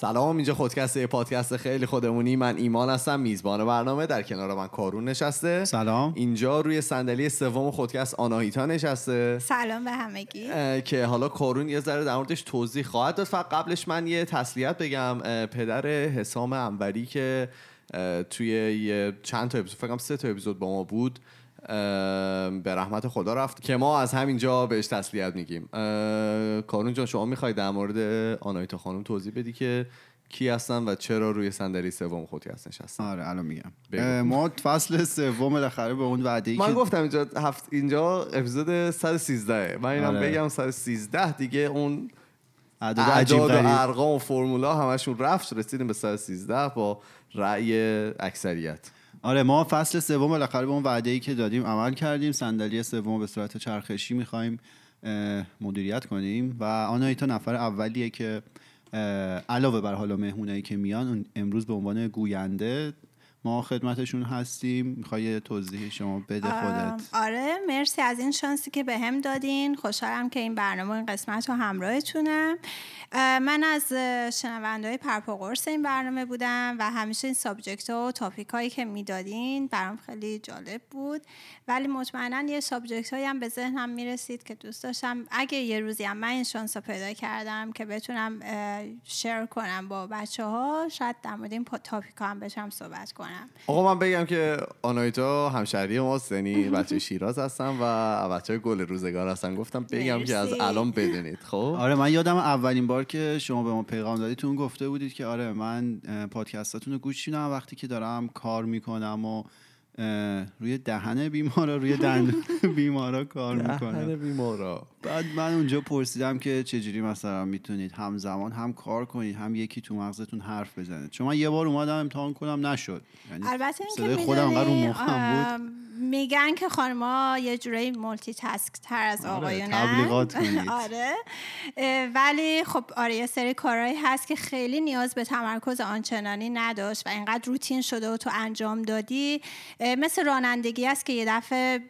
سلام اینجا خودکست یه پادکست خیلی خودمونی. من ایمان هستم میزبان برنامه. در کنار من کارون نشسته. سلام. اینجا روی صندلی سوم خودکست آناهیتا نشسته. سلام به همگی. که حالا کارون یه ذره در موردش توضیح خواهد داد. فقط قبلش من یه تسلیت بگم. پدر حسام انوری که توی یه چند تا اپیزود فکر کنم سه تا اپیزود با ما بود به رحمت خدا رفت که ما از همینجا بهش تسلیت میگیم. کارون جان شما می‌خوای در مورد آنایتا خانم توضیح بدی که کی هستن و چرا روی صندلی سوم خودکست نشستن؟ آره الان میگم. ما فصل سوم بالاخره به اون وعده ای من که گفتم اینجا هفت اینجا اپیزود 113 من اینم آره. بگم 113 دیگه اون اعداد و ارقام و فرمولا همشون رفت رسیدیم به 113 با رأی اکثریت. آره ما فصل سوم بالاخره به اون وعده ای که دادیم عمل کردیم. صندلی سوم به صورت چرخشی می‌خوایم مدیریت کنیم. و آنایتا نفر اولیه که علاوه بر حالا مهمونایی که میان امروز به عنوان گوینده ما خدمتشون هستیم. می‌خوای توضیح شما بده خودت. آره مرسی از این شانسی که به هم دادین. خوشحالم که این برنامه این قسمت رو همراهتونم. اه، من از شنونده های پرپا قرص این برنامه بودم و همیشه این سابجکت ها و تاپیک هایی که می‌دادین برام خیلی جالب بود. ولی مطمئنا یه subject هایی هم به ذهنم می‌رسید که دوست داشتم اگه یه روزی هم من این شانس رو پیدا کردم که بتونم share کنم با بچه ها شاید در مورد این topic ها هم بتونم صحبت کنم. آقا من بگم که آنایتا همشهری ماست یعنی بچه شیراز هستن و بچه گل روزگار هستن. گفتم بگم که از مرسی. الان بدونید خب؟ آره من یادم اولین بار که شما به ما پیغام دادیتون گفته بودید که آره من پادکستاتون رو گوش میدم وقتی که دارم کار می‌کنم و روی دهن بیمارا روی دندون بیمارا کار می‌کنم. دهن بیمارا. بعد من اونجا پرسیدم که چجوری مثلا می‌تونید همزمان هم کار کنید هم یکی تو مغزتون حرف بزنه. چون من یه بار اومدم امتحان کنم نشد. یعنی البته این صدای که خودم رو می‌دونی، مخم بود. میگن که خانما یه جورایی مولتی تاسک تر از آره، آقایونن. تبلیغات. آره. ولی خب آره یه سری کارهایی هست که خیلی نیاز به تمرکز آنچنانی نداشت و اینقدر روتین شده و تو انجام دادی. مثل رانندگی است که یه دفعه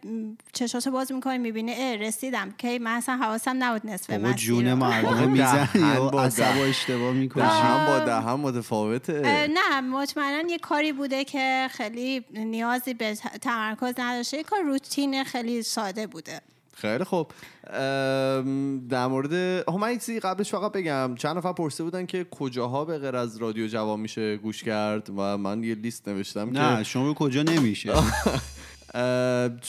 چشاتو باز می‌کنی می‌بینی اه رسیدم. که من اصلا حواسم نبود نصف مسیر جون. مردم دهن و با عصب. اشتباه می‌کنی. با اه، متفاوته. نه مطمئنا یه کاری بوده که خیلی نیازی به تمرکز نداشته یه کار روتین خیلی ساده بوده. خیلی خوب. در مورد من یه چیزی قبلش فقط بگم. چند نفر پرسیده بودن که کجاها به غیر از رادیو جوان میشه گوش کرد و من یه لیست نوشتم نه که شما کجا نمیشه؟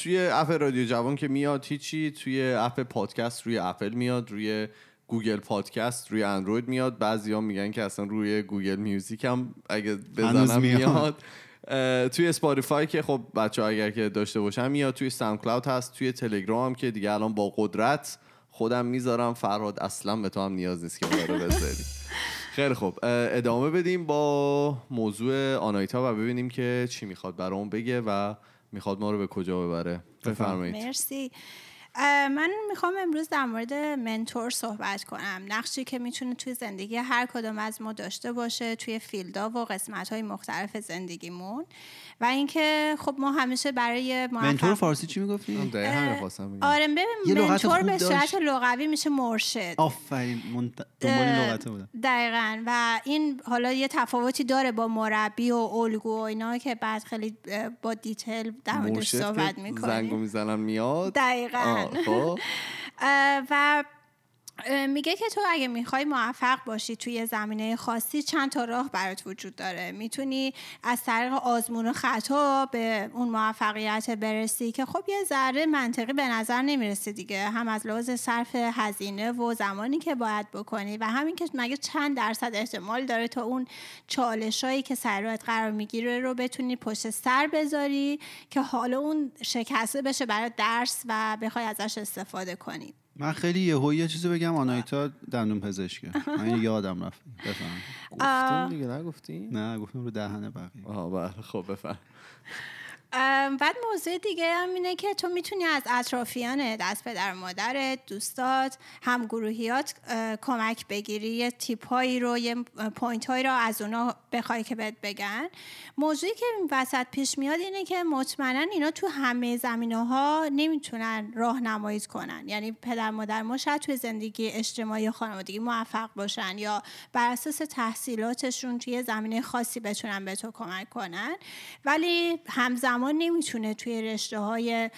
توی app رادیو جوان که میاد هیچی توی app پادکست روی اپل میاد روی Google Podcast روی اندروید میاد. بعضیا میگن که اصلا روی Google Music هم اگه بزنم میاد. توی Spotify که خب بچه اگر که داشته باشن میاد توی SoundCloud هست توی تلگرام که دیگه الان با قدرت خودم می‌ذارم. فرهاد اصلا به تو هم نیاز نیست که ما رو بذاری. خیلی خوب. اه، ادامه بدیم با موضوع آنایتا و ببینیم که چی می‌خواد برامون بگه و می‌خواد ما رو به کجا ببره. بفرمایید. مرسی. من می‌خوام امروز در مورد منتور صحبت کنم. نقشی که می‌تونه توی زندگی هر کدوم از ما داشته باشه توی فیلدا و قسمت های مختلف زندگیمون. و اینکه خب ما همیشه برای منتور فارسی چی می‌گفتی؟ آره ببین لغت منتور به صورت. لغوی میشه مرشد. آفرین منت... لغته بودم. دقیقا. و این حالا یه تفاوتی داره با مربی و الگو و اینا که بعد خیلی با دیتیل در موردش صحبت می‌کنیم. زنگو می‌زنم میاد. دقیقا. آه، خب. و میگه که تو اگه می‌خوای موفق باشی توی زمینه خاصی چند تا راه برات وجود داره. می‌تونی از طریق آزمون و خطا به اون موفقیت برسی که خب یه ذره منطقی به نظر نمی‌رسه دیگه. هم از لحاظ صرف هزینه و زمانی که باید بکنی و همین که مگه چند درصد احتمال داره تا اون چالشایی که سر راهت قرار می‌گیره رو بتونی پشت سر بذاری که حالا اون شکسته بشه برای درس و بخوای ازش استفاده کنی. من خیلی یهو یه چیزی بگم آنایتا دندون پزشکه. من یادم رفت. بفهم. گفتیم دیگه نگفتیم؟ نه گفتم رو دهن بقیه. آها بله خب بفهم. بعد موضوع دیگه هم اینه که تو می‌تونی از اطرافیان دست پدر مادرت دوستات همگروهیات کمک بگیری. یه tip هایی رو یه point هایی رو از اونا بخوای که بهت بگن. موضوعی که وسط پیش میاد اینه که مطمئنا اینا تو همه زمینه ها نمی‌تونن راهنمایی کنن. یعنی پدر مادر ما شاید توی زندگی اجتماعی خانوادگی موفق باشن یا بر اساس تحصیلاتشون توی زمینه خاصی بتونن به تو کمک کنن. ولی همزمان نمی‌تونه توی رشته های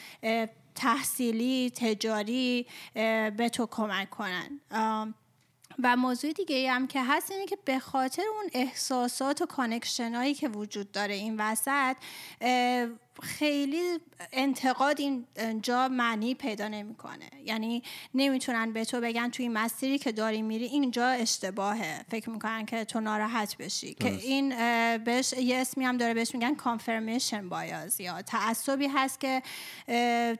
تحصیلی تجاری به تو کمک کنن. و موضوع دیگه هم که هست اینه که به خاطر اون احساسات و connection هایی که وجود داره این وسط خیلی انتقاد اینجا معنی پیدا نمی‌کنه. یعنی نمی‌تونن به تو بگن توی مسیری که داری میری اینجا اشتباهه. فکر می‌کنن که تو ناراحت بشی. که این بهش یه اسمی هم داره بهش میگن confirmation bias یا تعصبی هست که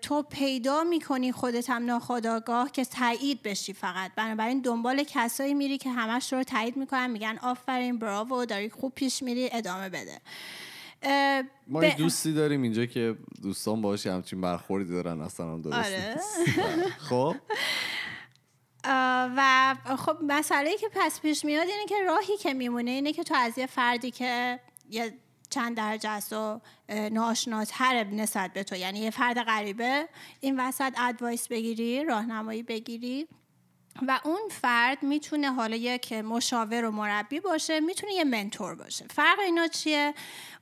تو پیدا می‌کنی خودت هم ناخداگاه که تایید بشی فقط. بنابراین دنبال کسایی میری که همش رو تایید می‌کنن میگن آفرین براو داری خوب پیش میری ادامه بده. ما یه دوستی داریم اینجا که دوستان باشه همچین برخوردی دارن اصلا هم درست آره. خب؟ و خب مسئله که پس پیش میاد اینه که راهی که میمونه اینه که تو از یه فردی که یه چند درجه است و ناشناتر نسبت به تو یعنی یه فرد غریبه این وسط ادوایس بگیری راهنمایی بگیری. و اون فرد می‌تونه حالا یک مشاور و مربی باشه می‌تونه یه منتور باشه. فرق اینا چیه؟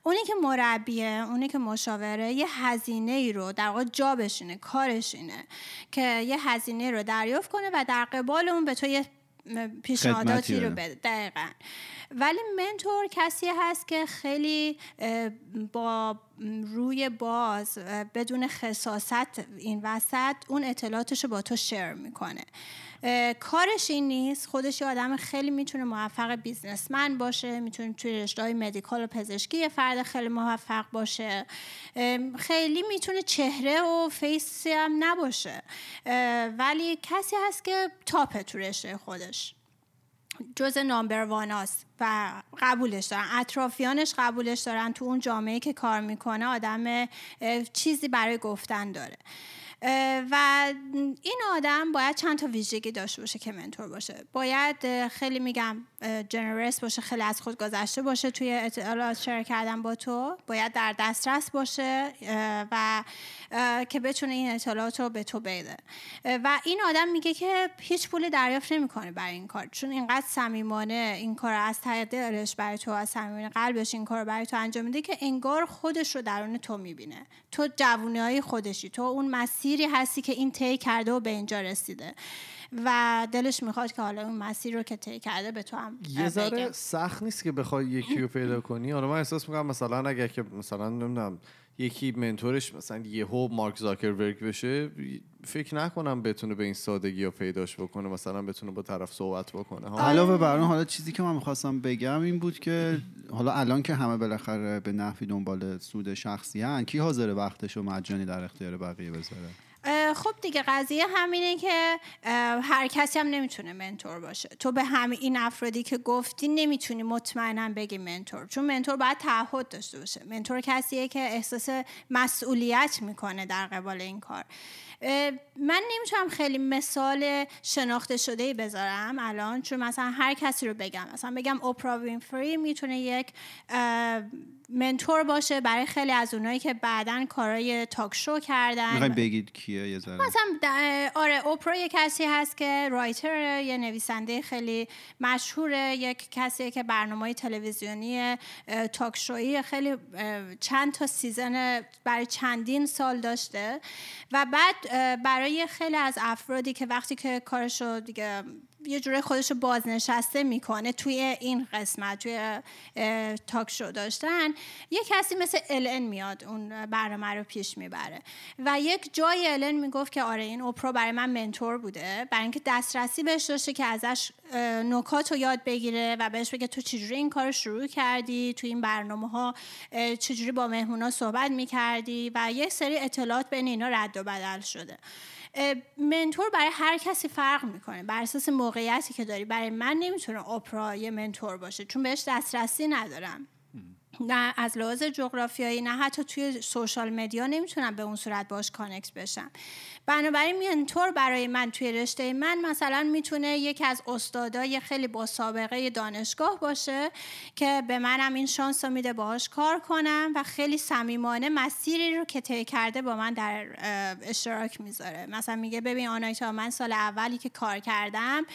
اونی که مربیه اونی که مشاوره یه هزینه ای رو در واقع جا بشینه کارش اینه که یه هزینه رو دریافت کنه و در قبال اون به تو یه پیشنهاداتی رو بده. دقیقا. ولی منتور کسی هست که خیلی با روی باز بدون خصاصت این وسط اون اطلاعاتش رو با تو شیر می‌کنه. کارش این نیست. خودش یه آدم خیلی می‌تونه موفق بیزنسمن باشه می‌تونه توی رشته های مدیکال و پزشکی یه فرد خیلی موفق باشه. خیلی می‌تونه چهره و فیسی هم نباشه. ولی کسی هست که تاپه تو رشته خودش. جز نامبر واناست و قبولش دارن. اطرافیانش قبولش دارن. تو اون جامعه که کار می‌کنه آدم چیزی برای گفتن داره. و این آدم باید چند تا ویژگی داشته باشه که منتور باشه. باید خیلی میگم جنرس باشه خیلی از خود گذشته باشه توی اطلاعات شیر کردن با تو. باید در دسترس باشه و که بتونه این اطلاعات رو به تو بده. و این آدم میگه که هیچ پولی دریافت نمی‌کنه برای این کار. چون اینقدر صمیمانه این کار از ته دلش برای تو از صمیمانه قلبش این کار برای تو انجام میده که انگار خودش رو درون تو می‌بینه. تو جوونی های خودشی تو اون مسیری هستی که این طی کرده و به اینجا رسیده. و دلش می‌خواد که حالا اون مسیر رو که طی کرده به تو هم یه ذره سخت نیست که بخوای یکی رو پیدا کنی؟ حالا من احساس می‌کنم مثلا اگر که مثلا نمی‌دونم یکی منتورش مثلا یهو مارک زاکربرگ بشه فکر نکنم بتونه به این سادگی رو پیداش بکنه مثلا بتونه با طرف صحبت بکنه. ها. علاوه بر اون حالا چیزی که من می‌خواستم بگم این بود که حالا الان که همه بالاخره به نحوی دنبال سود شخصی هن کی حاضر وقتش رو مجانی در اختیار بقیه بذاره؟ خب دیگه قضیه همینه که هر کسی هم نمی‌تونه منتور باشه. تو به همه این افرادی که گفتی نمی‌تونی مطمئنا بگی منتور. چون منتور باید تعهد داشته باشه. منتور کسیه که احساس مسئولیت می‌کنه در قبال این کار. من نمی‌تونم خیلی مثال شناخته شده ای بذارم الان چون مثلا هر کسی رو بگم. مثلا بگم اوپرا وینفری می‌تونه یک منتور باشه برای خیلی از اونایی که بعدا کارای تاک شو کردن. بگید کیه یه ذره؟ مثلا آره اوپرا یه کسی هست که رایتر یه نویسنده خیلی مشهوره یک کسی که برنامه تلویزیونی talk show یی خیلی چند تا season برای چندین سال داشته. و بعد برای خیلی از افرادی که وقتی که کارشو دیگه یه جوره خودش رو بازنشسته می‌کنه توی این قسمت توی talk show داشتن. یه کسی مثل الن میاد اون برنامه رو پیش می‌بره. و یک جای الن می‌گفت که آره این اوپرا برای من mentor بوده. برای اینکه دسترسی بهش داشته که ازش نکات رو یاد بگیره و بهش بگه تو چجوری این کار رو شروع کردی؟ توی این برنامه ها چجوری با مهمونا صحبت می‌کردی؟ و یک سری اطلاعات بین اینا رد و بدل شده. mentor برای هر کسی فرق می‌کنه. بر اساس موقعیتی که داری. برای من نمی‌تونه اپرا یه mentor باشه چون بهش دسترسی ندارم. نه از لحاظ جغرافیایی نه حتی توی social media نمی‌تونم به اون صورت باش connect بشم. بنابراین mentor برای من توی رشته من مثلا می‌تونه یکی از استادای خیلی با سابقه دانشگاه باشه که به منم این شانس رو میده باهاش کار کنم و خیلی صمیمانه مسیری رو که طی کرده با من در اشتراک می‌ذاره. مثلا میگه ببین آنایتا من سال اولی که کار کردم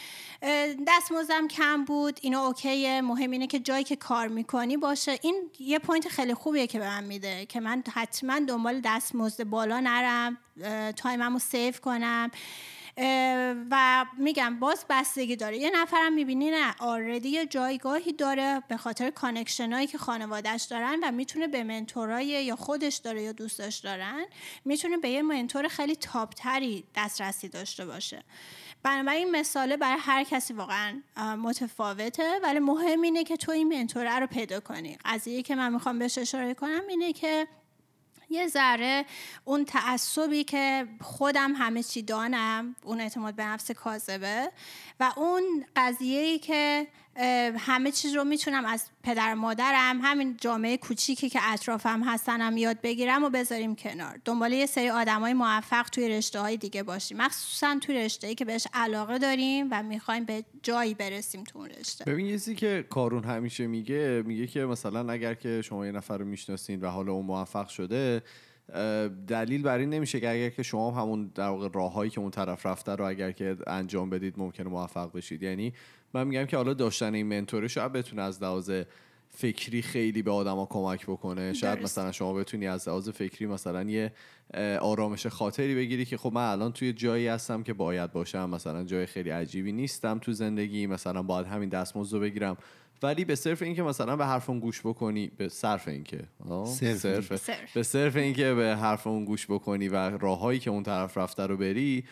دستمزدم کم بود اینو okay ه مهم اینه که جایی که کار می‌کنی باشه. این یه point خیلی خوبیه که به من میده که من حتما دنبال دستمزد بالا نرم time م رو save کنم. و میگم باز بستگی داره. یه نفرم می‌بینی نه آردی یه جایگاهی داره به خاطر connection هایی که خانوادهش دارن و می‌تونه به mentor ای یا خودش داره یا دوستش دارن می‌تونه به یه mentor خیلی top تری دسترسی داشته باشه. بنابراین mentor ه برای هر کسی واقعا متفاوته ولی مهم اینه که تو این mentor ه رو پیدا کنی. قضیه که من می‌خوام بهش اشاره کنم اینه که یه ذره اون تعصبی که خودم همه چی دانم اون اعتماد به نفس کاذبه و اون قضیه ای که همه چیز رو می‌تونم از پدر مادرم همین جامعه کوچیکی که اطرافم هستنم یاد بگیرم و بذاریم کنار. دنبال یه سری های موفق توی رشته های دیگه باشیم. مخصوصا توی رشته ای که بهش علاقه داریم و می‌خوایم به جایی برسیم تو اون رشته. ببین یه که کارون همیشه میگه میگه که مثلا اگر که شما یه نفر رو می‌شناسین و حالا اون موفق شده دلیل بر این نمیشه که اگر که شما همون در واقع راههایی که اون طرف رفته رو اگر که انجام بدید ممکنه موفق بشید. یعنی من میگم که حالا داشتن این منتوره شاید بتونه از لحاظ فکری خیلی به آدما کمک بکنه. شاید مثلا شما بتونی از لحاظ فکری مثلا یه آرامش خاطری بگیری که خب من الان توی جایی هستم که باید باشم. مثلا جای خیلی عجیبی نیستم تو زندگی. مثلا باید همین دستمزد رو بگیرم. ولی به صرف اینکه مثلا به حرف اون گوش بکنی به صرف اینکه. صرف. به صرف اینکه به حرف اون گوش بکنی و راههایی که اون طرف رفته رو بری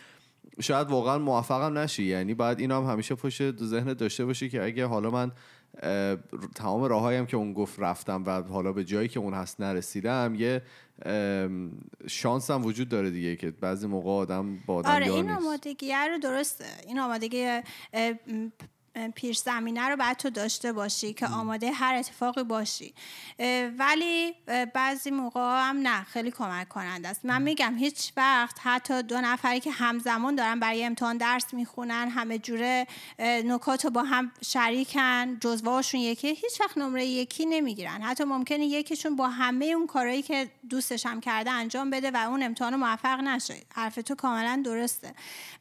شاید واقعا موفقم نشی. یعنی باید اینا هم همیشه پشت ذهن داشته باشی که اگه حالا من تمام راههایم که اون گفت رفتم و حالا به جایی که اون هست نرسیدم یه شانس هم وجود داره دیگه که بعضی موقع آدم با آدم آره این آمادگی رو درسته. این آمادگی پیش زمینه رو باید تو داشته باشی که آماده هر اتفاقی باشی. ولی بعضی موقع هم نه خیلی کمک کننده است. من میگم هیچ وقت حتی دو نفری که همزمان دارن برای امتحان درس می‌خونن همه جوره نکات رو با هم شریکن جزوهاشون یکی هیچ وقت نمره یکی نمی‌گیرن. حتی ممکنه یکیشون با همه اون کارهایی که دوستش هم کرده انجام بده و اون امتحان موفق نشه. حرف تو کاملا درسته.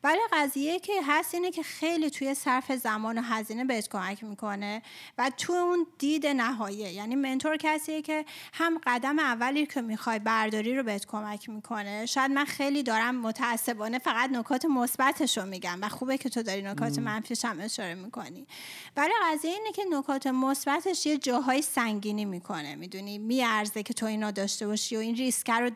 ولی قضیه که هست اینه که خیلی توی صرف زمان هزینه بهت کمک می‌کنه و تو اون دید نهاییه. یعنی منتور کسیه که هم قدم اولی که می‌خوای برداری رو بهت کمک می‌کنه. شاید من خیلی دارم متعصبانه فقط نکات مثبتش رو میگم و خوبه که تو داری نکات منفیش هم اشاره می‌کنی. ولی قضیه اینه که نکات مثبتش یه جاهای سنگینی می‌کنه. می‌دونی؟ میارزه که تو اینا داشته باشی و این ریسک رو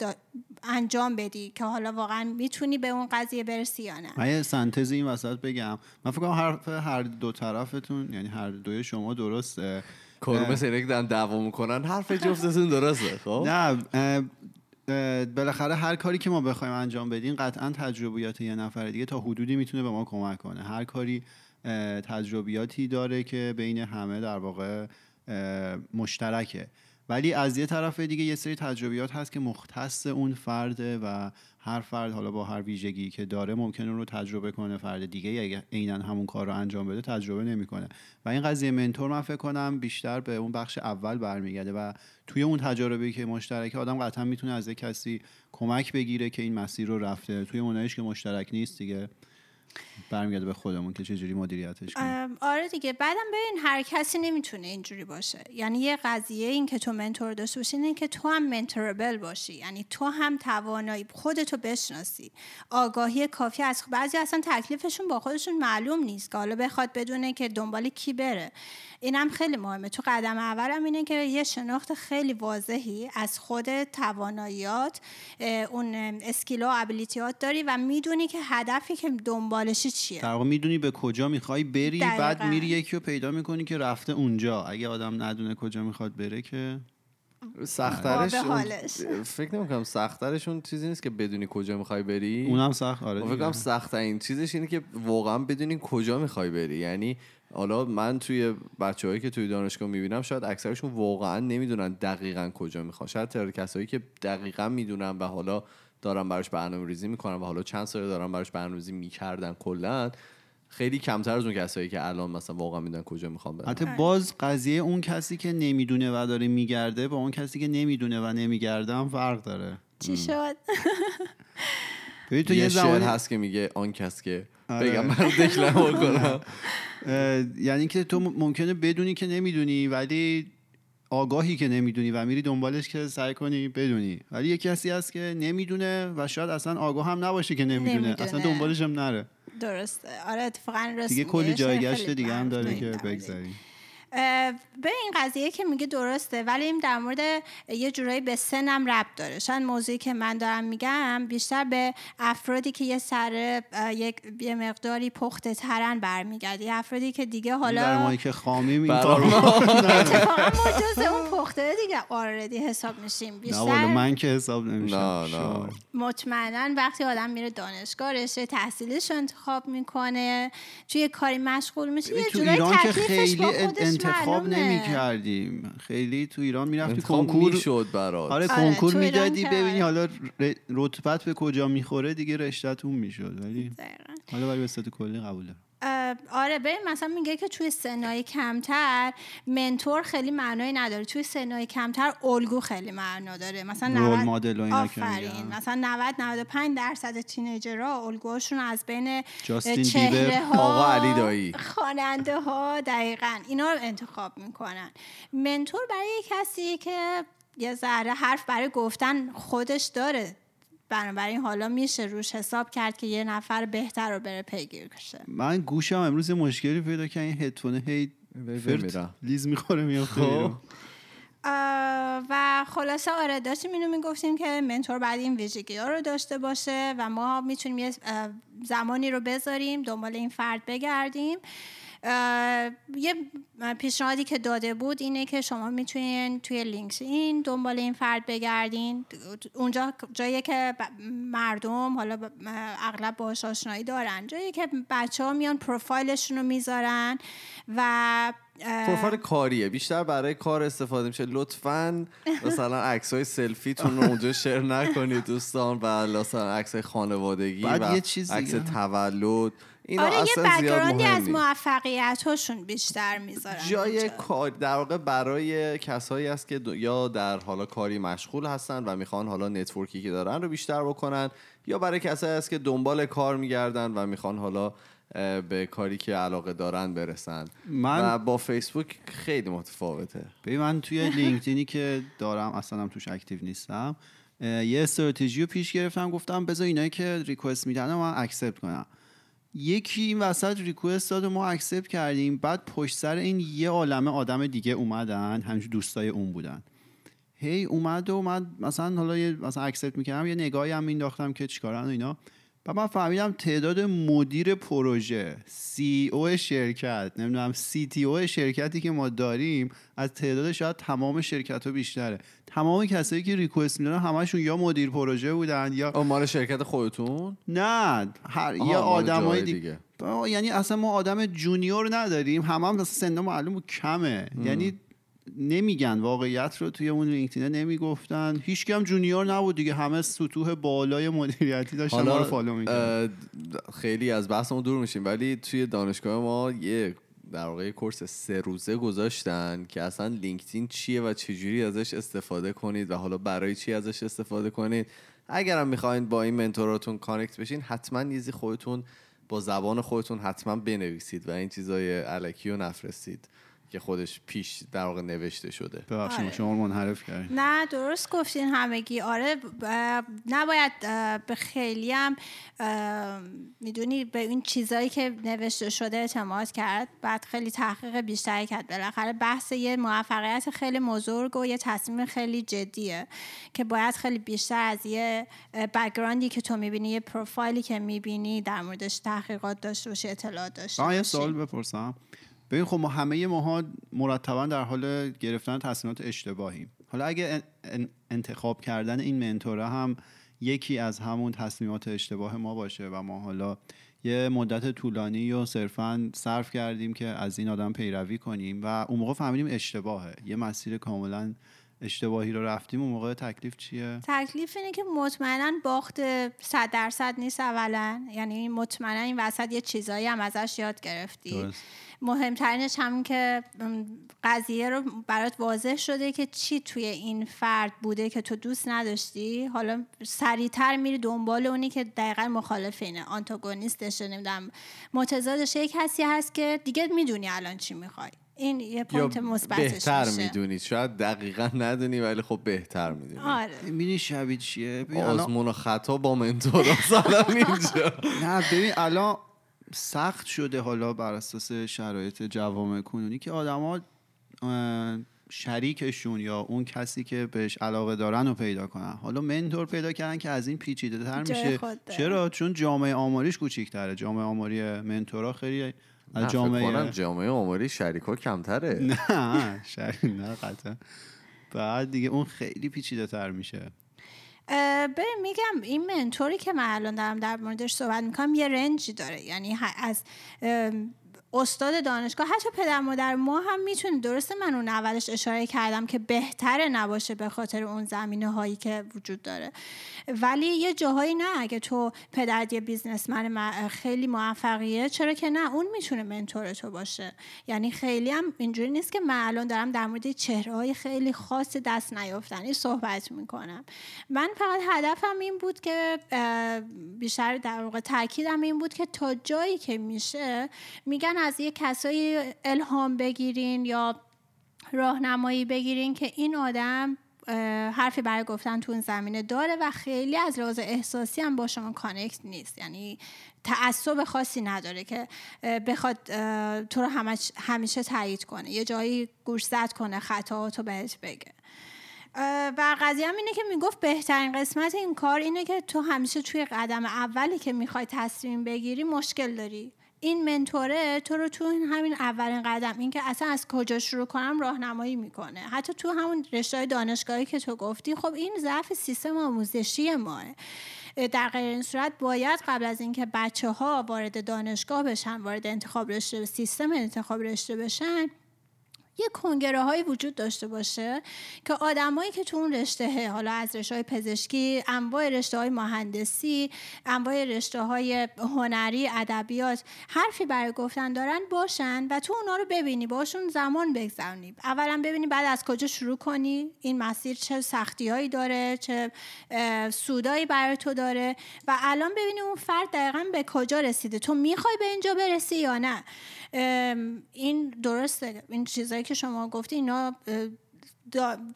انجام بدی که حالا واقعا می‌تونی به اون قضیه برسی یا نه. من سنتز این وسط بگم. من فکر کنم هر دو طرفتون یعنی هر دوی شما درسته. کرومه سرک دارن دعوا می‌کنن حرف جفتتون درسته خب؟ نه بالاخره هر کاری که ما بخوایم انجام بدیم قطعا تجربیات یه نفر دیگه تا حدودی می‌تونه به ما کمک کنه. هر کاری تجربیاتی داره که بین همه در واقع مشترکه. ولی از یه طرف دیگه یه سری تجربیات هست که مختص اون فرده و هر فرد حالا با هر ویژگی که داره ممکنه اون رو تجربه کنه فرد دیگه اگه عینا همون کار رو انجام بده تجربه نمی‌کنه. و این قضیه منتور من فکر کنم بیشتر به اون بخش اول برمیگرده و توی اون تجربه که مشترکه آدم قطعا می‌تونه از کسی کمک بگیره که این مسیر رو رفته. توی اونایش که مشترک نیست دیگه. برمیگرده به خودمون که چجوری مدیریتش کنیم. آره دیگه. بعدم ببین هر کسی نمی‌تونه اینجوری باشه. یعنی یه قضیه این که تو منتور داشته باشی اینه که تو هم منتوربل باشی. یعنی تو هم توانایی خودتو بشناسی. آگاهی کافی از بعضی اصلا تکلیفشون با خودشون معلوم نیست که حالا بخواد بدونه که دنبال کی بره. اینم خیلی مهمه. تو قدم اولم اینه که یه شناخت خیلی واضحی از خود تواناییات اون اسکیل و ابیلیتیات داری و می‌دونی که هدفی که دنبالشی چیه. در واقع می‌دونی به کجا می‌خوای بری بعد میری یکی رو پیدا می‌کنی که رفته اونجا. اگه آدم ندونه کجا می‌خواد بره که سخترش اون-. فکر نمی‌کنم سخترش اون چیزی نیست که بدونی کجا می‌خوای بری. اونم سخت. آره فکر. کنم سخت این چیزش اینه که واقعا بدونی کجا می‌خوای بری. یعنی حالا من توی بچههایی که توی دانشگاه می‌بینم شاید اکثرشون واقعا نمی‌دونن دقیقا کجا می‌خوان. شاید تعداد کسایی که دقیقا می‌دونن و حالا دارن براش برنامه ریزی می‌کنن و حالا چند سال دارن براش برنامه ریزی می‌کردن کلا خیلی کمتر از اون کسایی که الان مثلا واقعا می‌دونن کجا می‌خوان برن. حتی باز قضیه اون کسی که نمی‌دونه و داره میگرده با اون کسی که نمی‌دونه و نمیگرده هم فرق داره. چی شد؟ ببین تو یه, یه زمانی هست که میگه آن کس که. بگم من دکلم کنم یعنی که تو ممکنه بدونی که نمی‌دونی ولی آگاهی که نمی‌دونی و میری دنبالش که سعی کنی بدونی ولی یه کسی هست که نمی‌دونه و شاید اصلا آگاه هم نباشه که نمی‌دونه نمی‌دونه. اصلا دنبالش هم نره درسته آره اتفاقا راست دیگه. کلی جایگشت دیگه هم داره که مورد. بگذاریم به این قضیه که میگه درسته ولی این در مورد یه جورایی به سنم ربط داره. شاید موضوعی که من دارم میگم بیشتر به افرادی که یه سر یه مقداری پخته ترن برمیگرده. یه افرادی که دیگه حالا مایی که خامیم این اتفاقا ما جز اون پخته دیگه آردی حساب میشیم. بیشتر من که حساب نمیشم. مطمئنا وقتی آدم میره دانشگاه رشته تحصیلش انتخاب می‌کنه توی کاری مشغول میشه یه جورایی تکلیفش خیلی با خودش انتخاب. نمی کردیم خیلی تو ایران می‌رفتی کنکور می‌شد برات آره آره، کنکور می‌دادی ببینی. حالا رتبت به کجا می‌خوره دیگه رشتهتون می‌شد ولی. حالا ولی به صورت کلی قبول دارم آره ببین مثلا میگه که توی سنهای کمتر منتور خیلی معنایی نداره. توی سنهای کمتر الگو خیلی معنا داره. مثلا رول 90 مدل و اینا آفرین. مثلا 90 95 درصد تینیجرها الگوهاشون از بین چهره ها آقا علی دایی. خواننده ها دقیقا اینا رو انتخاب می‌کنن. منتور برای کسی که یه ذره حرف برای گفتن خودش داره. بنابراین حالا میشه روش حساب کرد که یه نفر بهتر رو بره پیگیر شه من گوشم امروز یه مشکلی پیدا کرد این هدفون هی. فرت لیز می‌خوره میافته خب. و خلاصه آره داشتیم اینو می‌گفتیم که منتور بعد این ویژگی ها رو داشته باشه و ما می‌تونیم یه زمانی رو بذاریم دنبال این فرد بگردیم یه پیشنهادی که داده بود اینه که شما می‌تونین توی لینکدین دنبال این فرد بگردین. اونجا جایی که مردم حالا اغلب باهاش آشنایی دارن. جایی که بچه ها میان پروفایلشون رو می‌ذارن و پروفایل کاریه. بیشتر برای کار استفاده میشه. لطفا مثلا عکس های سلفیتون رو اونجا شیر نکنید دوستان. و مثلا عکس های خانوادگی و عکس. تولد. اینا آره یه اصلا زیاد background ی از. موفقیت هاشون بیشتر می‌ذارن جای. کار در واقع برای کسایی است که دو- یا در حالا کاری مشغول هستن و می‌خوان حالا network ی که دارن رو بیشتر بکنن یا برای کسایی است که دنبال کار میگردن و می‌خوان حالا به کاری که علاقه دارن برسن من- و با فیسبوک خیلی متفاوته ببین من توی LinkedIn ی که دارم اصلا هم توش active نیستم یه استراتژی رو پیش گرفتم گفتم بذار اینایی که request میدن من accept کنم یکی این وسط request داد و ما accept کردیم. بعد پشت سر این یه عالمه آدم دیگه اومدن. همینجور دوستای اون بودن. هی اومد و من مثلا حالا یه مثلا accept می‌کردم. یه نگاهی هم مینداختم که چیکارن و اینا. و من فهمیدم تعداد مدیر پروژه CEO شرکت نمی‌دونم CTO شرکتی که ما داریم از تعداد شاید تمام شرکت ها بیشتره. تمام کسایی که request میدن همشون یا مدیر پروژه بودن یا مال شرکت خودتون؟ نه هر مال آدمای دیگه. دیگه. یعنی اصلا ما آدم junior نداریم همه هم مثلا سن معلوم کمه. یعنی نمیگن. واقعیت رو توی اون LinkedIn نمی‌گفتن. هیچ هم junior نبود دیگه. همه سطوح بالای مدیریتی داشتن ما رو follow می‌کردن. خیلی از بحثمون دور میشیم. ولی توی دانشگاه ما یه در واقع course سه روزه گذاشتن که اصلا LinkedIn چیه و چجوری ازش استفاده کنید و حالا برای چی ازش استفاده کنید. اگرم می‌خواین با این mentor اتون connect بشین حتما یه چیزی خودتون با زبان خودتون حتما بنویسید و این چیزای الکی رو نفرستید. که خودش پیش در واقع نوشته شده. ببخشید آره. شما منحرف کردیم نه درست گفتین همگی. آره ب- نباید به خیلی هم می‌دونی به این چیزایی که نوشته شده اعتماد کرد. بعد خیلی تحقیق بیشتری کرد. بالاخره بحث یه موفقیت خیلی بزرگ و یه تصمیم خیلی جدیه که باید خیلی بیشتر از یه بکگراندی که تو می‌بینی یه پروفایلی که می‌بینی در موردش تحقیقات داشته باشی اطلاعات داشته آه یه باشی. سوال بپرسم. ببین خب ما همه ماها مرتبا در حال گرفتن تصمیمات اشتباهیم. حالا اگه انتخاب کردن این منتوره هم یکی از همون تصمیمات اشتباه ما باشه و ما حالا یه مدت طولانی و صرفا صرف کردیم که از این آدم پیروی کنیم و اون موقع فهمیدیم اشتباهه. یه مسیر کاملا اشتباهی رو رفتیم اون موقع تکلیف چیه؟ تکلیف اینه که مطمئنا باخت صد درصد نیست اولا. یعنی مطمئنا این وسط یه چیزایی هم ازش یاد گرفتی. درست. مهمترینش همین که قضیه رو برات واضح شده که چی توی این فرد بوده که تو دوست نداشتی. حالا سریعتر میری دنبال اونی که دقیقا مخالف اینه. آنتاگونیستشه نمی‌دونم. متضادش یک کسی هست که دیگه می‌دونی الان چی می‌خوای. این یه point مثبتش بهتر می‌دونی. شاید دقیقا ندونی ولی خب بهتر می‌دونی. آره. می‌دونی شبیه چیه؟ آزمون و خطا با mentor سلام اینجا. نه ببین الان سخت شده حالا بر اساس شرایط جوامع کنونی که آدما شریکشون یا اون کسی که بهش علاقه دارن رو پیدا کنن. حالا mentor پیدا کردن که از این پیچیده تر میشه. چرا؟ چون جامعه آماریش کوچیک‌تره. جامعه آماری منتورا خیلی از جامعه جامعه آماری شریکا کمتره. نه شریک نه قطعا. بعد دیگه اون خیلی پیچیده تر میشه. ببین میگم این منتوری که من الان دارم در موردش صحبت می‌کنم یه رنجی داره. یعنی از استاد دانشگاه حتی پدر مادر ما هم می‌تونه درسته من اون اولش اشاره کردم که بهتره نباشه به خاطر اون زمینه هایی که وجود داره. ولی یه جاهایی نه اگه تو پدر یه بیزنسمن خیلی موفقیه چرا که نه اون می‌تونه منتور تو باشه. یعنی خیلی هم اینجوری نیست که من الان دارم در مورد چهره های خیلی خاص دست نیافتنی صحبت می‌کنم. من فقط هدفم این بود که بیشتر در واقع تاکیدم این بود که تا جایی که میشه میگن از یه کسایی الهام بگیرین یا راهنمایی بگیرین که این آدم حرفی برای گفتن تو اون زمینه داره و خیلی از لحاظ احساسی هم با شما کانکت نیست. یعنی تعصب خاصی نداره که بخواد تو رو همیشه تایید کنه. یه جایی گوش زد کنه خطااتو بهت بگه. و قضیه هم اینه که می‌گفت بهترین قسمت این کار اینه که تو همیشه توی قدم اولی که می‌خوای تصمیم بگیری مشکل داری. این منتوره تو رو تو همین اولین قدم اینکه اصلا از کجا شروع کنم راهنمایی می‌کنه. حتی تو همون رشته دانشگاهی که تو گفتی خب این ضعف سیستم آموزشی ماه در غیر این صورت باید قبل از اینکه بچه ها وارد دانشگاه بشن وارد انتخاب رشته سیستم انتخاب رشته بشن یه کنگره هایی وجود داشته باشه که آدمایی که تو اون رشته حالا از رشته های پزشکی انواع رشته های مهندسی انواع رشته های هنری ادبیات حرفی برای گفتن دارن باشن و تو اونا رو ببینی باشون زمان بگذرونی. اولا ببینی بعد از کجا شروع کنی این مسیر چه سختی هایی داره چه سودایی برای تو داره و الان ببینی اون فرد دقیقا به کجا رسیده. تو می‌خوای به اینجا برسی یا نه؟ این درسته. این چیزایی که شما گفتی اینا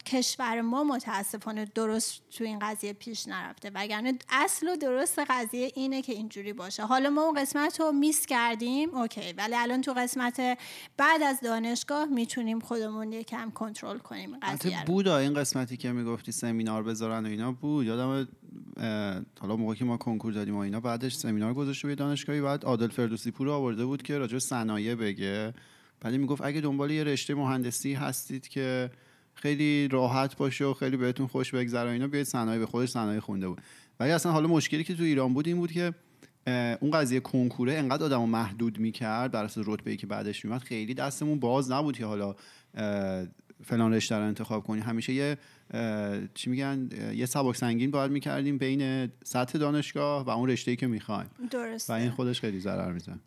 کشور ما متاسفانه درست تو این قضیه پیش نرفته. وگرنه اصل و درست قضیه اینه که اینجوری باشه. حالا ما اون قسمت رو میس کردیم اوکی. ولی الان تو قسمت بعد از دانشگاه می‌تونیم خودمون یکم کنترل کنیم قضیه بود این قسمتی که می‌گفتی سمینار بذارن و اینا بود. یادم حالا موقعی که ما کنکور دادیم و اینا بعدش سمینار گذاشته بود دانشگاهی بعد عادل فردوسی پور آورده بود که راجع صنایع بگه. بعد می‌گفت اگه دنبال یه رشته مهندسی هستید که خیلی راحت باشه و خیلی بهتون خوش بگذره اینا بیاید صنایع به خودش صنایع خونده بود. ولی اصلا حالا مشکلی که تو ایران بود این بود که اون قضیه کنکوره انقدر آدمو محدود می‌کرد در اساس رتبه که بعدش میومد خیلی دستمون باز نبود که حالا فلان رشته رو انتخاب کنی. همیشه یه چی میگن یه سبک سنگین باید می‌کردیم بین سطح دانشگاه و اون رشته که می‌خوایم. درسته. و این خودش خیلی ضرر میزن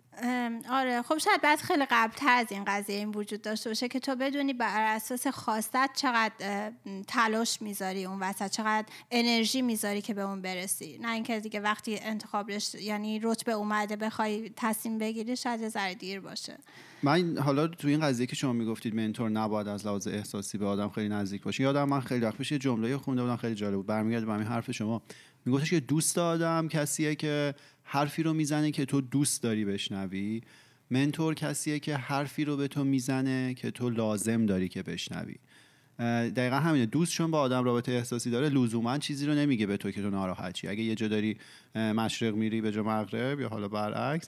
آره. خب شاید بعد خیلی قبلتر از این قضیه این وجود داشته باشه که تو بدونی بر اساس خواستت چقدر تلاش می‌ذاری اون وسط چقدر انرژی می‌ذاری که به اون برسی. نه اینکه دیگه وقتی انتخاب یعنی رتبه اومده بخوای تصمیم بگیری شاید یه ذره دیر باشه. من حالا تو این قضیه که شما می‌گفتید منتور نباید از لحاظ احساسی به آدم خیلی نزدیک باشه یادم من خیلی وقت پیش یه جمله خونده بودم خیلی جالب بود. برمیگرده به همین حرف شما. میگفتش که دوست آدم کسیه که حرفی رو می‌زنه که تو دوست داری بشنوی. منتور کسیه که حرفی رو به تو می‌زنه که تو لازم داری که بشنوی. دقیقا همینه. دوست چون با آدم رابطه احساسی داره لزوما چیزی رو نمیگه به تو که تو ناراحت چی اگه یه جا داری مشرق میری به جا مغرب یا حالا برعکس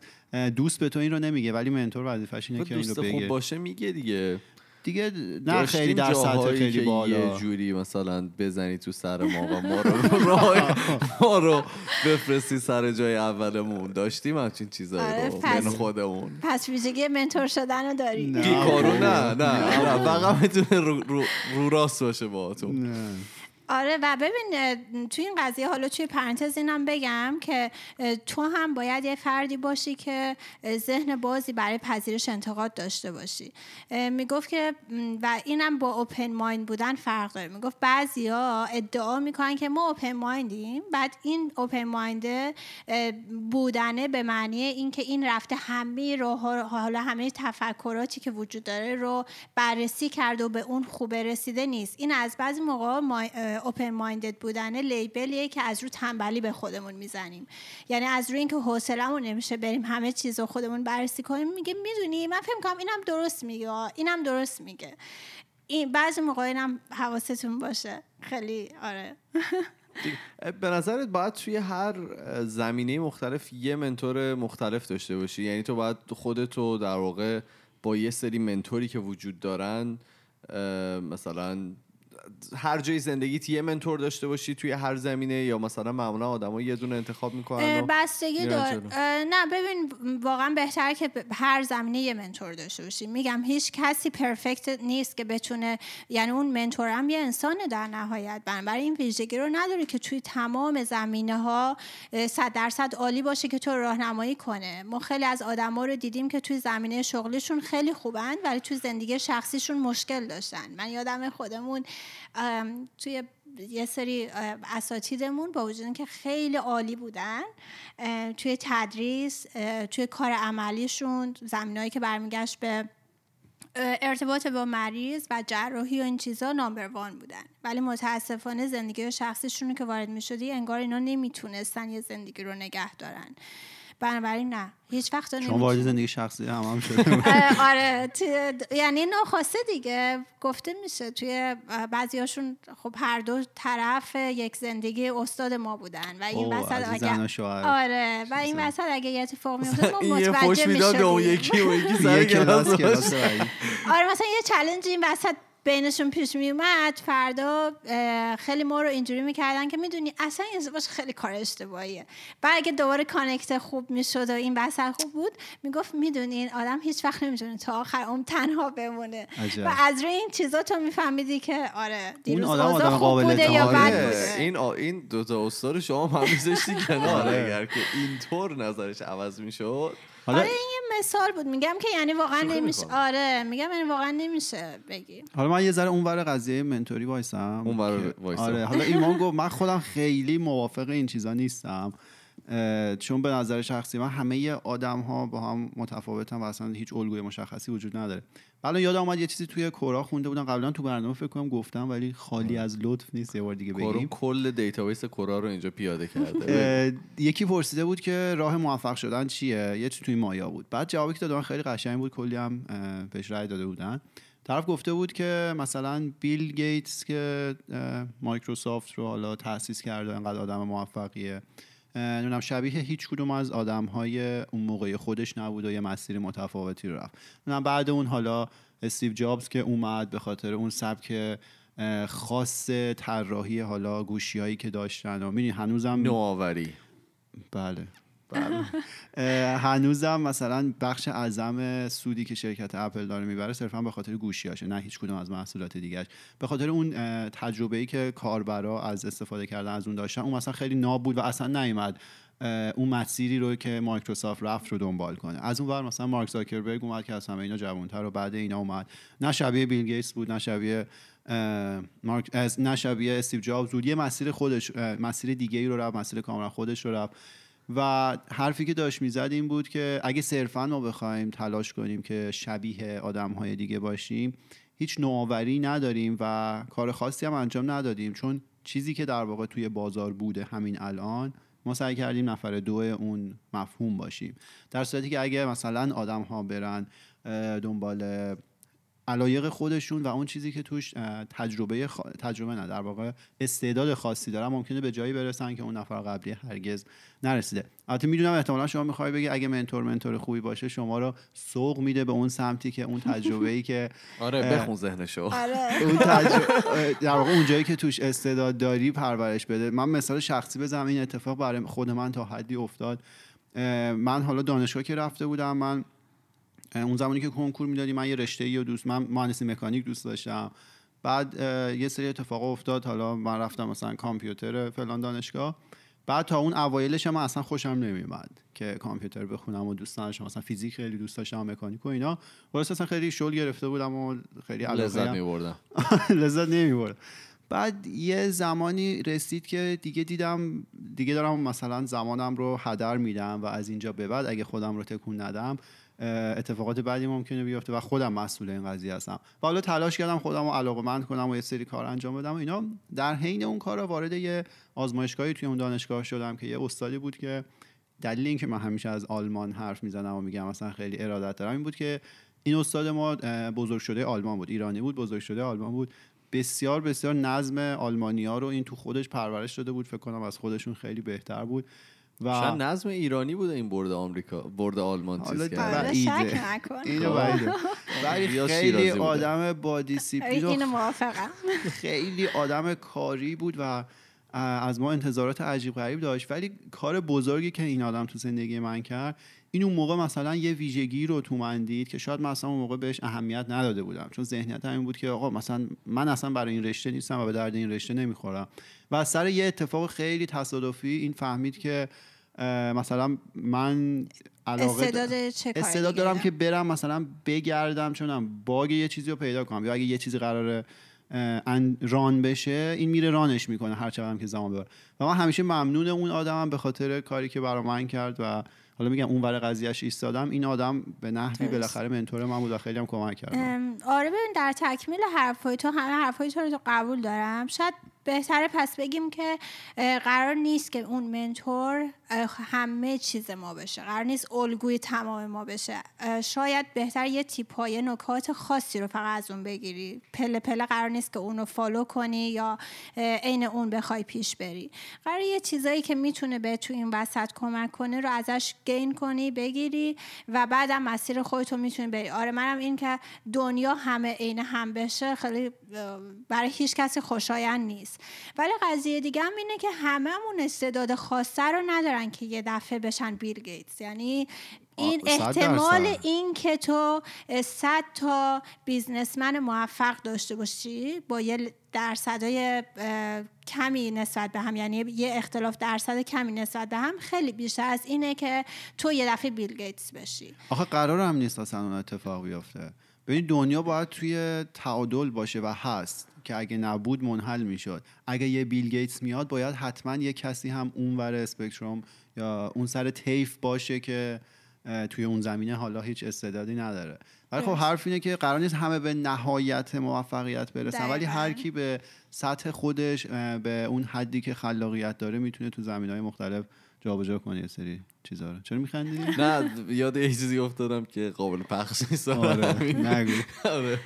دوست به تو این رو نمیگه ولی منتور وظیفش اینه خب که این رو بگه خوب باشه میگه دیگه. دیگه نه داشتیم خیلی در سطح خیلی که بالا. یه جوری مثلا بزنی تو سر ما و ما رو ما رو بفرستی سر جای اولمون. داشتیم همچین چیزایی آره، رو بین خودمون. پس ویژگی منتور شدن رو داری؟ نه. نه نه. نه. فقط می‌تونه رو, رو, رو راست باشه با تو نه. آره و ببین توی این قضیه حالا توی پرانتز اینم بگم که تو هم باید یه فردی باشی که ذهن بازی برای پذیرش انتقاد داشته باشی. می‌گفت که و اینم با اوپن مایند بودن فرق داره. می‌گفت بعضیا ادعا می‌کنن که ما اوپن مایندیم بعد این اوپن مایند بودنه به معنی اینکه این رفته همه رو حالا همه تفکراتی که وجود داره رو بررسی کرده و به اون خوبه رسیده نیست. این از بعضی موقع اوپن مایندد بودنه لیبلیه که از رو تنبلی به خودمون می‌زنیم. یعنی از روی اینکه حوصلمون نمیشه بریم همه چیز رو خودمون بررسی کنیم میگه می‌دونی من فکر کنم اینم درست میگه. اینم درست میگه. این بعضی موقع اینم حواستون باشه. خیلی آره. به نظرت باید توی هر زمینه مختلف یه منتور مختلف داشته باشی؟ یعنی تو باید خودتو در واقع با یه سری منتوری که وجود دارن مثلا هر جای زندگیت یه منتور داشته باشی توی هر زمینه یا مثلا معمولا آدما یه دونه انتخاب می‌کنن بستگی دار نه ببین واقعا بهتره که هر زمینه یه منتور داشته باشی. میگم هیچ کسی پرفکت نیست که بتونه یعنی اون منتور هم یه انسانه در نهایت. بنابراین این ویژگی رو نداره که توی تمام زمینه ها صد درصد عالی باشه که تو راهنمایی کنه. ما خیلی از آدما رو دیدیم که توی زمینه شغلیشون خیلی خوبن ولی توی زندگی شخصیشون مشکل داشتن. من یادم خودمون توی یه سری اساتیدمون با وجود اینکه خیلی عالی بودن توی تدریس توی کار عملیشون زمینهایی که برمیگشت به ارتباط با مریض و جراحی و این چیزا نامبر وان بودن. ولی متاسفانه زندگی شخصیشون که وارد می شدی انگار اینا نمی‌تونستن یه زندگی رو نگه دارن. بنابراین نه. هیچ وقت چون وارد زندگی شخصی هم هم شده آره توی یعنی ناخواسته دیگه. گفته میشه توی بعضیاشون خب هر دو طرف یک زندگی استاد ما بودن و این وسط اگه. آره و این وسط اگه یه اتفاق میفته ما متوجه می‌داد به اون می‌شدیم. یکی و یکی سر کلاس. آره مثلا یه چلنج این وسط بینشون پیش می اومد فردا خیلی ما رو اینجوری می‌کردن که می‌دونی اصلا این ازدواج خیلی کار اشتباهیه بعد اگه دوباره کانکت خوب می‌شد و این وسط خوب بود می‌گفت می‌دونی این آدم هیچ وقت نمی‌تونه تا آخر اون تنها بمونه عجب. و از روی این چیزا تو میفهمیدی که آره دیروز آدم آدم خوب قابل بوده یا. بد بوده این آ- این دوتا استاد شما هم میذاشتی کنار آره. اگر که اینطور نظرش عوض می‌شد حالا آره این یه مثال بود میگم که یعنی واقعا نمیشه می‌کنم. آره میگم یعنی واقعا نمیشه بگی حالا من یه ذره اونور قضیه منتوری وایسم اونور وایسم. آره حالا ایمان گفت من خودم خیلی موافق این چیزا نیستم چون به نظر شخصی من همه آدم ها با هم متفاوتن و اصلا هیچ الگوی مشخصی وجود نداره. حالا یادم اومد یه چیزی توی کورا خونده بودم. قبلا تو برنامه فکر کنم گفتم ولی خالی از لطف نیست یه بار دیگه کورو بگیم. کل database Quora رو اینجا پیاده کرده. یکی پرسیده بود که راه موفق شدن چیه؟ یه چی توی مایا بود. بعد جوابی که داده من خیلی قشنگ بود. کلی هم بهش رأی داده بودن. طرف گفته بود که مثلا بیل گیتس که مایکروسافت رو حالا تأسیس کرده انقدر آدم موفقیه. نمی‌دونم شبیه هیچ کدوم از آدم های اون موقع خودش نبود و یه مسیر متفاوتی رو رفت. نمی‌دونم بعد اون حالا استیو جابز که اومد به خاطر اون سبک خاص طراحی حالا گوشی هایی که داشتن و می‌دونی هنوزم نوآوری. بله. هنوزم مثلا بخش اعظم سودی که شرکت اپل داره می‌بره صرفا به خاطر گوشیاشه نه هیچ کدوم از محصولات دیگرش به خاطر اون اه، تجربه‌ای که کاربرا از استفاده کردن از اون داشتن اون مثلا خیلی ناب بود و اصلا نیومد اون مسیری رو که مایکروسافت رفت رو دنبال کنه. از اون ور مثلا مارک زاکربرگ اومد که از همه اینا جوانتر و بعد اینا اومد. نه شبیه بیل گیتس بود نه شبیه مارک از نه شبیه استیو جابز بود. یه مسیر خودش مسیر دیگه ای رو رفت مسیر کاملا خودش رو رفت. و حرفی که داشت می‌زد این بود که اگه صرفا ما بخوایم تلاش کنیم که شبیه آدم های دیگه باشیم هیچ نوآوری نداریم و کار خاصی هم انجام ندادیم. چون چیزی که در واقع توی بازار بوده همین الان ما سعی کردیم نفر دو اون مفهوم باشیم. در صورتی که اگه مثلا آدم ها برن دنبال علایق خودشون و اون چیزی که توش تجربه تجربه نه در واقع استعداد خاصی دارن ممکنه به جایی برسن که اون نفر قبلی هرگز نرسیده. البته می‌دونم احتمالا شما می‌خوای بگی اگه منتور منتور خوبی باشه شما رو سوق میده به اون سمتی که اون تجربه ای که آره بخون ذهنشو. آره. اون تجربه در واقع اون جایی که توش استعداد داری پرورش بده. من مثال شخصی بزنم این اتفاق برای خود من تا حدی افتاد. من حالا دانشگاه که رفته بودم من اون زمانی که کنکور می‌دادی من یه رشته ای و دوست من مهندسی مکانیک دوست داشتم. بعد یه سری اتفاق افتاد. حالا من رفتم مثلا کامپیوتر فلان دانشگاه. بعد تا اون اوایلش من اصلا خوشم نمیومد که کامپیوتر بخونم و دوست داشتم مثلا فیزیک خیلی دوست داشتم مکانیک و اینا. واسه اصلا خیلی شل گرفته بودم و خیلی لذت میبردم. لذت نمیبردم. بعد یه زمانی رسید که دیگه دیدم دیگه دارم مثلا زمانم رو هدر میدم و از اینجا به بعد اگه خودم رو تکون ندم اتفاقات بعدی ممکنه بیفته و خودم مسئول این قضیه هستم. و حالا تلاش کردم خودم رو علاقمند کنم و یه سری کار انجام بدم و اینا. در حین اون کار وارد یه آزمایشگاهی توی اون دانشگاه شدم که یه استادی بود که دلیل اینکه من همیشه از آلمان حرف می‌زنم و میگم مثلا خیلی ارادت دارم این بود که این استاد ما بزرگ شده آلمان بود ایرانی بود بزرگ شده آلمان بود. بسیار بسیار نظم آلمانی رو این تو خودش پرورش داده بود. فکر کنم از خودشون خیلی بهتر بود. و شاید نظم ایرانی بوده این برد آمریکا برد آلمان چیز کرد اینو ولی خیلی آدم با دیسیپلین اینو موافقم. خیلی آدم کاری بود و از ما انتظارات عجیب غریب داشت. ولی کار بزرگی که این آدم تو زندگی من کرد این اون موقع مثلا یه ویژگی رو تو من دید که شاید مثلا اون موقع بهش اهمیت نداده بودم. چون ذهنیت همین بود که آقا مثلا من اصلا برای این رشته نیستم و به درد این رشته نمی‌خورم. و از سر یه اتفاق خیلی تصادفی این فهمید که مثلا من علاقه استعداد, چه استعداد دارم که برم مثلا بگردم چونم باگ یه چیزی رو پیدا کنم. یا اگه یه چیزی قراره ران بشه این میره رانش می‌کنه هر چقدر که زمان ببره. و من همیشه ممنون اون آدمم به خاطر کاری که برای من کرد و حالا میگم اون ور قضیهش ایستادم این آدم به نحوی بالاخره منتور من بود و خیلی هم کمک کرد. آره ببین در تکمیل حرفای تو همه حرفای تو رو قبول دارم. شاید بهتره پس بگیم که قرار نیست که اون mentor همه چیز ما بشه. قرار نیست الگوی تمام ما بشه. شاید بهتر یه تیپ های نکات خاصی رو فقط از اون بگیری. پله پله قرار نیست که اون رو follow کنی یا عین اون بخوای پیش بری. قرار یه چیزایی که می‌تونه به تو این وسط کمک کنه رو ازش gain کنی بگیری و بعدم مسیر خودتو می‌تونی بری. آره منم این که دنیا همه عین هم بشه خیلی برای هیچ کسی خوشایند نیست. ولی قضیه دیگه هم اینه که هممون استعداد خاصه رو ندارن که یه دفعه بشن بیل گیتس. یعنی این احتمال این که تو صد تا بیزنسمن موفق داشته باشی با یه درصدای کمی نسبت به هم یعنی یه اختلاف درصد کمی نسبت به هم خیلی بیشتر از اینه که تو یه دفعه بیل گیتس بشی. آخه قرار هم نیست اصلا اون اتفاق بیفته. ببین دنیا باید توی تعادل باشه و هست که اگه نبود منحل می‌شد. اگه یه بیل گیتس میاد باید حتما یه کسی هم اون ور اسپکتروم یا اون سر تیف باشه که توی اون زمینه حالا هیچ استعدادی نداره. ولی خب حرف اینه که قرار نیست همه به نهایت موفقیت برسن. ولی هر کی به سطح خودش به اون حدی که خلاقیت داره می‌تونه تو زمین های مختلف جابجا کنه یه سری چیزا رو. چرا میخندی؟ نه یاد یه چیزی افتادم که قابل پخش نیست. آره نگو. آره.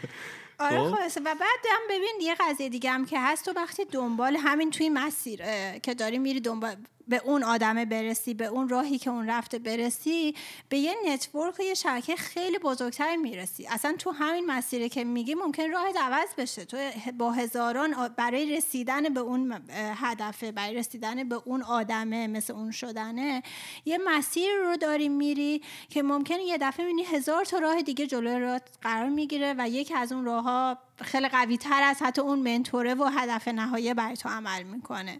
آره خب. خلاصه. و بعد هم ببین یه قضیه دیگه هم که هست. تو وقتی دنبال همین توی مسیر که داری میری دنبال به اون آدمه برسی به اون راهی که اون رفته برسی به یه نتورک یه شبکه خیلی بزرگتر می‌رسی. اصلا تو همین مسیری که میگی ممکن راه عوض بشه. تو با هزاران برای رسیدن به اون هدفه برای رسیدن به اون آدمه مثل اون شدنه یه مسیر رو داری میری که ممکن یه دفعه می‌بینی هزار تا راه دیگه جلوی راه قرار می‌گیره و یکی از اون راه ها خیلی قوی تر از حتی اون منتوره و هدف نهایی برای تو عمل می‌کنه.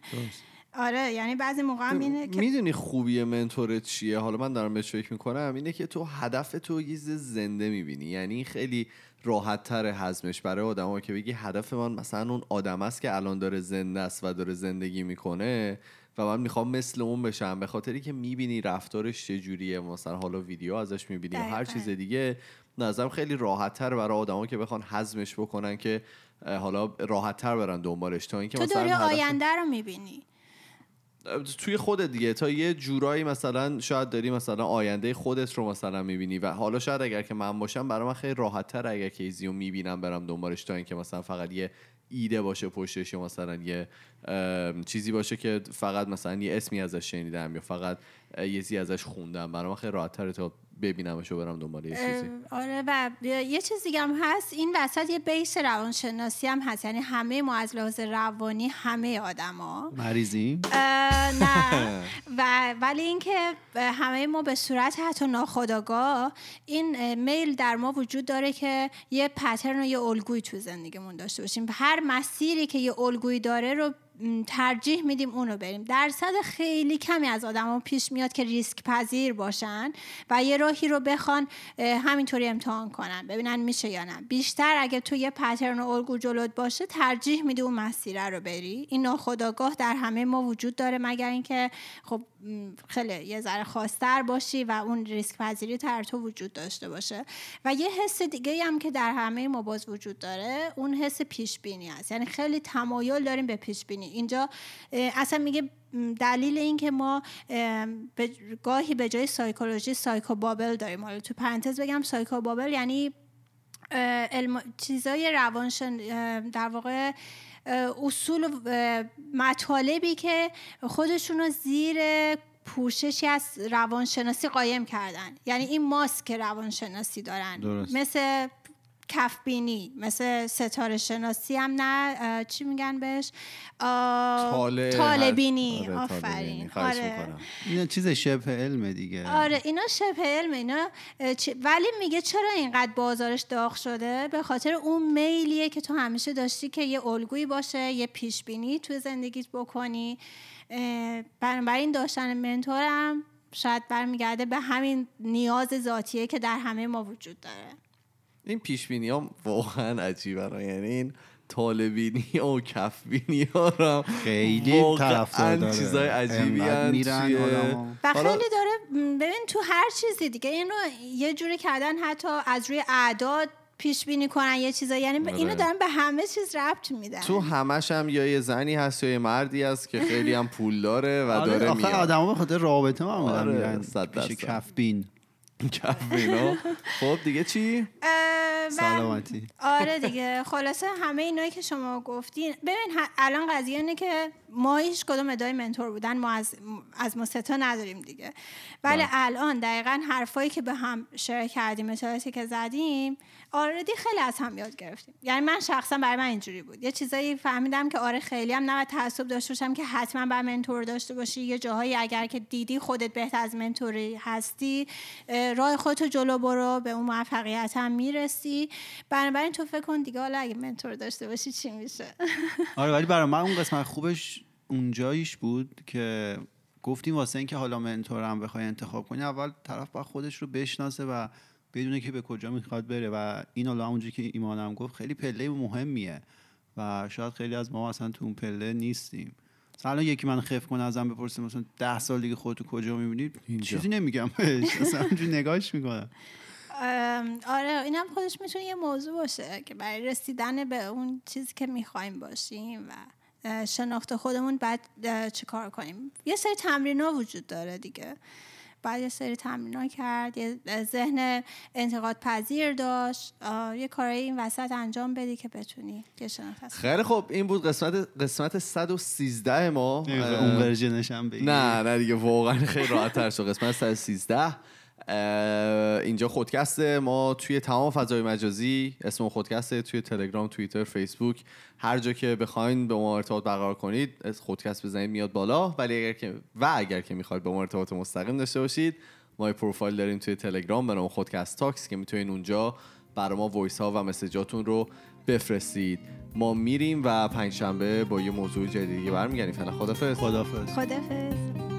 آره یعنی بعضی موقع هم اینه که می‌دونی خوبی منتور چیه؟ حالا من دارم بهش فکر می‌کنم اینه که تو هدف تو یه زنده می‌بینی. یعنی خیلی راحت تر هضمش. برای آدما که بگی هدف من مثلا اون آدم است که الان داره زنده است و داره زندگی می‌کنه و من می‌خوام مثل اون بشم. به خاطری که می‌بینی رفتارش چجوریه مثلا حالا ویدیو ازش می‌بینی هر چیز دیگه نظرم خیلی راحت تر برای آدما که بخوان هضمش بکنن که حالا راحت تر برن دنبالش. تا اینکه تو مثلا آینده رو می‌بینی. توی خودت دیگه تا یه جورایی مثلا شاید داری مثلا آینده خودت رو مثلا می‌بینی و حالا شاید اگر که من باشم برای من خیلی راحت تر اگر کیزی رو می‌بینم برم دنبالش تا اینکه مثلا فقط یه ایده باشه پشتش یا مثلا یه چیزی باشه که فقط مثلا یه اسمی ازش شنیدم یا فقط یه چیزی ازش خوندم. برای من خیلی راحت تره تا ببینمش و برم دنبال یه چیزی. آره و یه چیز دیگه هم هست. این وسط یه بیس روانشناسی هم هست. یعنی همه ما از لحاظ روانی همه آدما. مریضیم؟ نه. و ولی اینکه همه ما به صورت حتی ناخودآگاه این میل در ما وجود داره که یه پترن و یه الگویی تو زندگیمون داشته باشیم. هر مسیری که یه الگویی داره رو ترجیح میدیم اونو بریم. درصد خیلی کمی از آدما پیش میاد که ریسک پذیر باشن و یه راهی رو بخوان همینطوری امتحان کنن ببینن میشه یا نه. بیشتر اگه تو یه پترن و الگو جلوت باشه ترجیح میدی اون مسیره رو بری. این ناخودآگاه در همه ما وجود داره مگر اینکه خب خیلی یه ذره خاصتر باشی و اون ریسک پذیری در تو وجود داشته باشه. و یه حس دیگه هم که در همه ما باز وجود داره اون حس پیش بینی است یعنی خیلی تمایل داریم به پیش بینی اینجا اصلا میگه دلیل این که ما به گاهی به جای سایکولوژی سایکو بابل داریم. حالا تو پرانتز بگم سایکو بابل یعنی علم چیزای روانشن در واقع اصول و مطالبی که خودشون رو زیر پوششی از روانشناسی قایم کردن یعنی این ماسک روانشناسی دارن درست. مثل کفبینی مثل ستاره شناسی هم نه چی میگن بهش؟ طالع طالبینی. آره، آفرین. آره. می‌کنم. این چیز شبه علمه دیگه. آره اینا شبه علم اینا ولی میگه چرا اینقدر بازارش داغ شده؟ به خاطر اون میلیه که تو همیشه داشتی که یه الگویی باشه یه پیش بینی تو زندگیت بکنی. بنابراین داشتن منتورم شاید برمیگرده به همین نیاز ذاتیه که در همه ما وجود داره. این پیش بینی ها واقعا عجیبه را. یعنی این طالبینی و کفبینی ها هم خیلی طرفدار داره چیزای عجیبی میرن. و خیلی داره ببین تو هر چیزی دیگه این رو یه جوری کردن حتی از روی اعداد پیش بینی کنن یه چیزا یعنی به- اینو آره. دارن به همه چیز ربط میدن تو همش هم یا یه زنی هست یا یه مردی هست که خیلی هم پول داره و آره داره آخه میاد آدما به خاطر رابطه معمولا آره، میرن پیش درصد. کفینا خب دیگه چی؟ سلامتی. آره دیگه. خلاصه همه اینایی که شما گفتین ببین الان قضیه اینه که ما هیچ کدوم ادعای منتور بودن ما از از ما ستا نداریم دیگه. ولی بله. الان دقیقا حرفایی که به هم شیر کردیم اطلاعاتی که زدیم آردی خیلی از هم یاد گرفتیم. یعنی من شخصا برای من اینجوری بود. یه چیزایی فهمیدم که آره خیلی هم نباید تعصب داشته باشم که حتما بر منتور داشته باشی. یه جاهایی اگر که دیدی خودت بهتر از منتوری هستی اه، راه خودتو جلو برو به اون موفقیت هم می‌رسی. بنابراین تو فکر کن دیگه حالا اگه منتور داشته باشی چی میشه؟ آره ولی برای من اون قسمت خوبش اونجاییش بود که گفتیم واسه اینکه حالا منتورم بخوای انتخاب کنی اول طرف باید خودش رو بشناسه و بدونه که به کجا می‌خواد بره و این حالا همونجوری که ایمانم گفت خیلی پله مهمیه و شاید خیلی از ما اصلا تو اون پله نیستیم. مثلا یکی من خف کنه ازم بپرسه مثلا ده سال دیگه خودتو کجا می‌بینی. چیزی نمیگم اصلا نگاهش می‌کنم. آره اینم خودش می‌تونه یه موضوع باشه که برای رسیدن به اون چیزی که می‌خوایم باشیم و شناخت خودمون بعد چه کار کنیم. یه سری تمرین ها وجود داره دیگه. بعد یه سری تمرین کرد یه ذهن انتقاد پذیر داشت یه کارایی این وسط انجام بدی که بتونی خیلی خب این بود قسمت قسمت 113 ما. اون ورژنش هم نه نه دیگه واقعا خیلی راحت تر شد. قسمت 113 اه، اینجا خودکسته ما توی تمام فضای مجازی اسم خودکسته توی تلگرام توییتر فیسبوک. هر جا که بخواین به ما ارتباط برقرار کنید از خودکست بزنید میاد بالا. ولی اگر که و اگر که می‌خواید به ما ارتباط مستقیم داشته باشید ما یه پروفایل داریم توی تلگرام به نام خودکست Talks که می‌تونید اونجا برای ما voice ها و message اتون رو بفرستید. ما میریم و پنجشنبه با یه موضوع جدیدی برمیگردیم. فعلا خدافظ خدافظ خدافظ